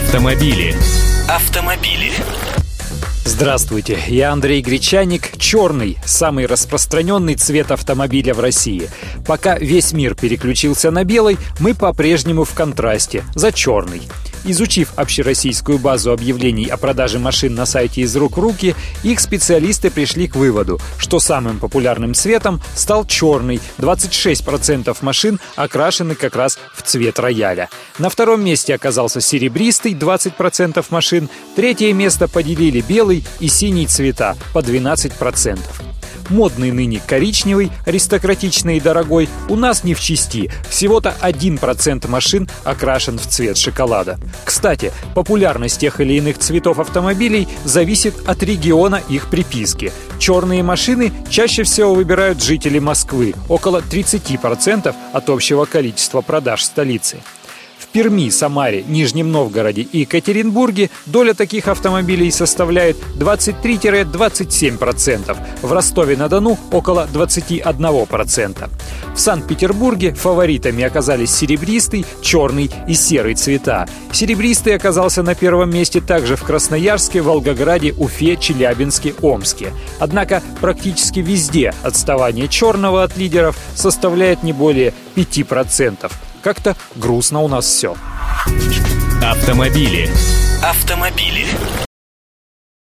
Автомобили. Автомобили. Здравствуйте, я Андрей Гречаник. Черный – самый распространенный цвет автомобиля в России. Пока весь мир переключился на белый, мы по-прежнему в контрасте, за черный. Изучив общероссийскую базу объявлений о продаже машин на сайте «Из рук в руки», их специалисты пришли к выводу, что самым популярным цветом стал черный. 26% машин окрашены как раз в цвет рояля. На втором месте оказался серебристый, 20% машин. Третье место поделили белый и синий цвета по 12%. Модный ныне коричневый, аристократичный и дорогой, у нас не в чести. Всего-то 1% машин окрашен в цвет шоколада. Кстати, популярность тех или иных цветов автомобилей зависит от региона их приписки. Черные машины чаще всего выбирают жители Москвы, около 30% от общего количества продаж столицы. Перми, Самаре, Нижнем Новгороде и Екатеринбурге доля таких автомобилей составляет 23-27%, в Ростове-на-Дону около 21%. В Санкт-Петербурге фаворитами оказались серебристый, черный и серый цвета. Серебристый оказался на первом месте также в Красноярске, Волгограде, Уфе, Челябинске, Омске. Однако практически везде отставание черного от лидеров составляет не более 5%. Как-то грустно у нас все. Автомобили. Автомобили.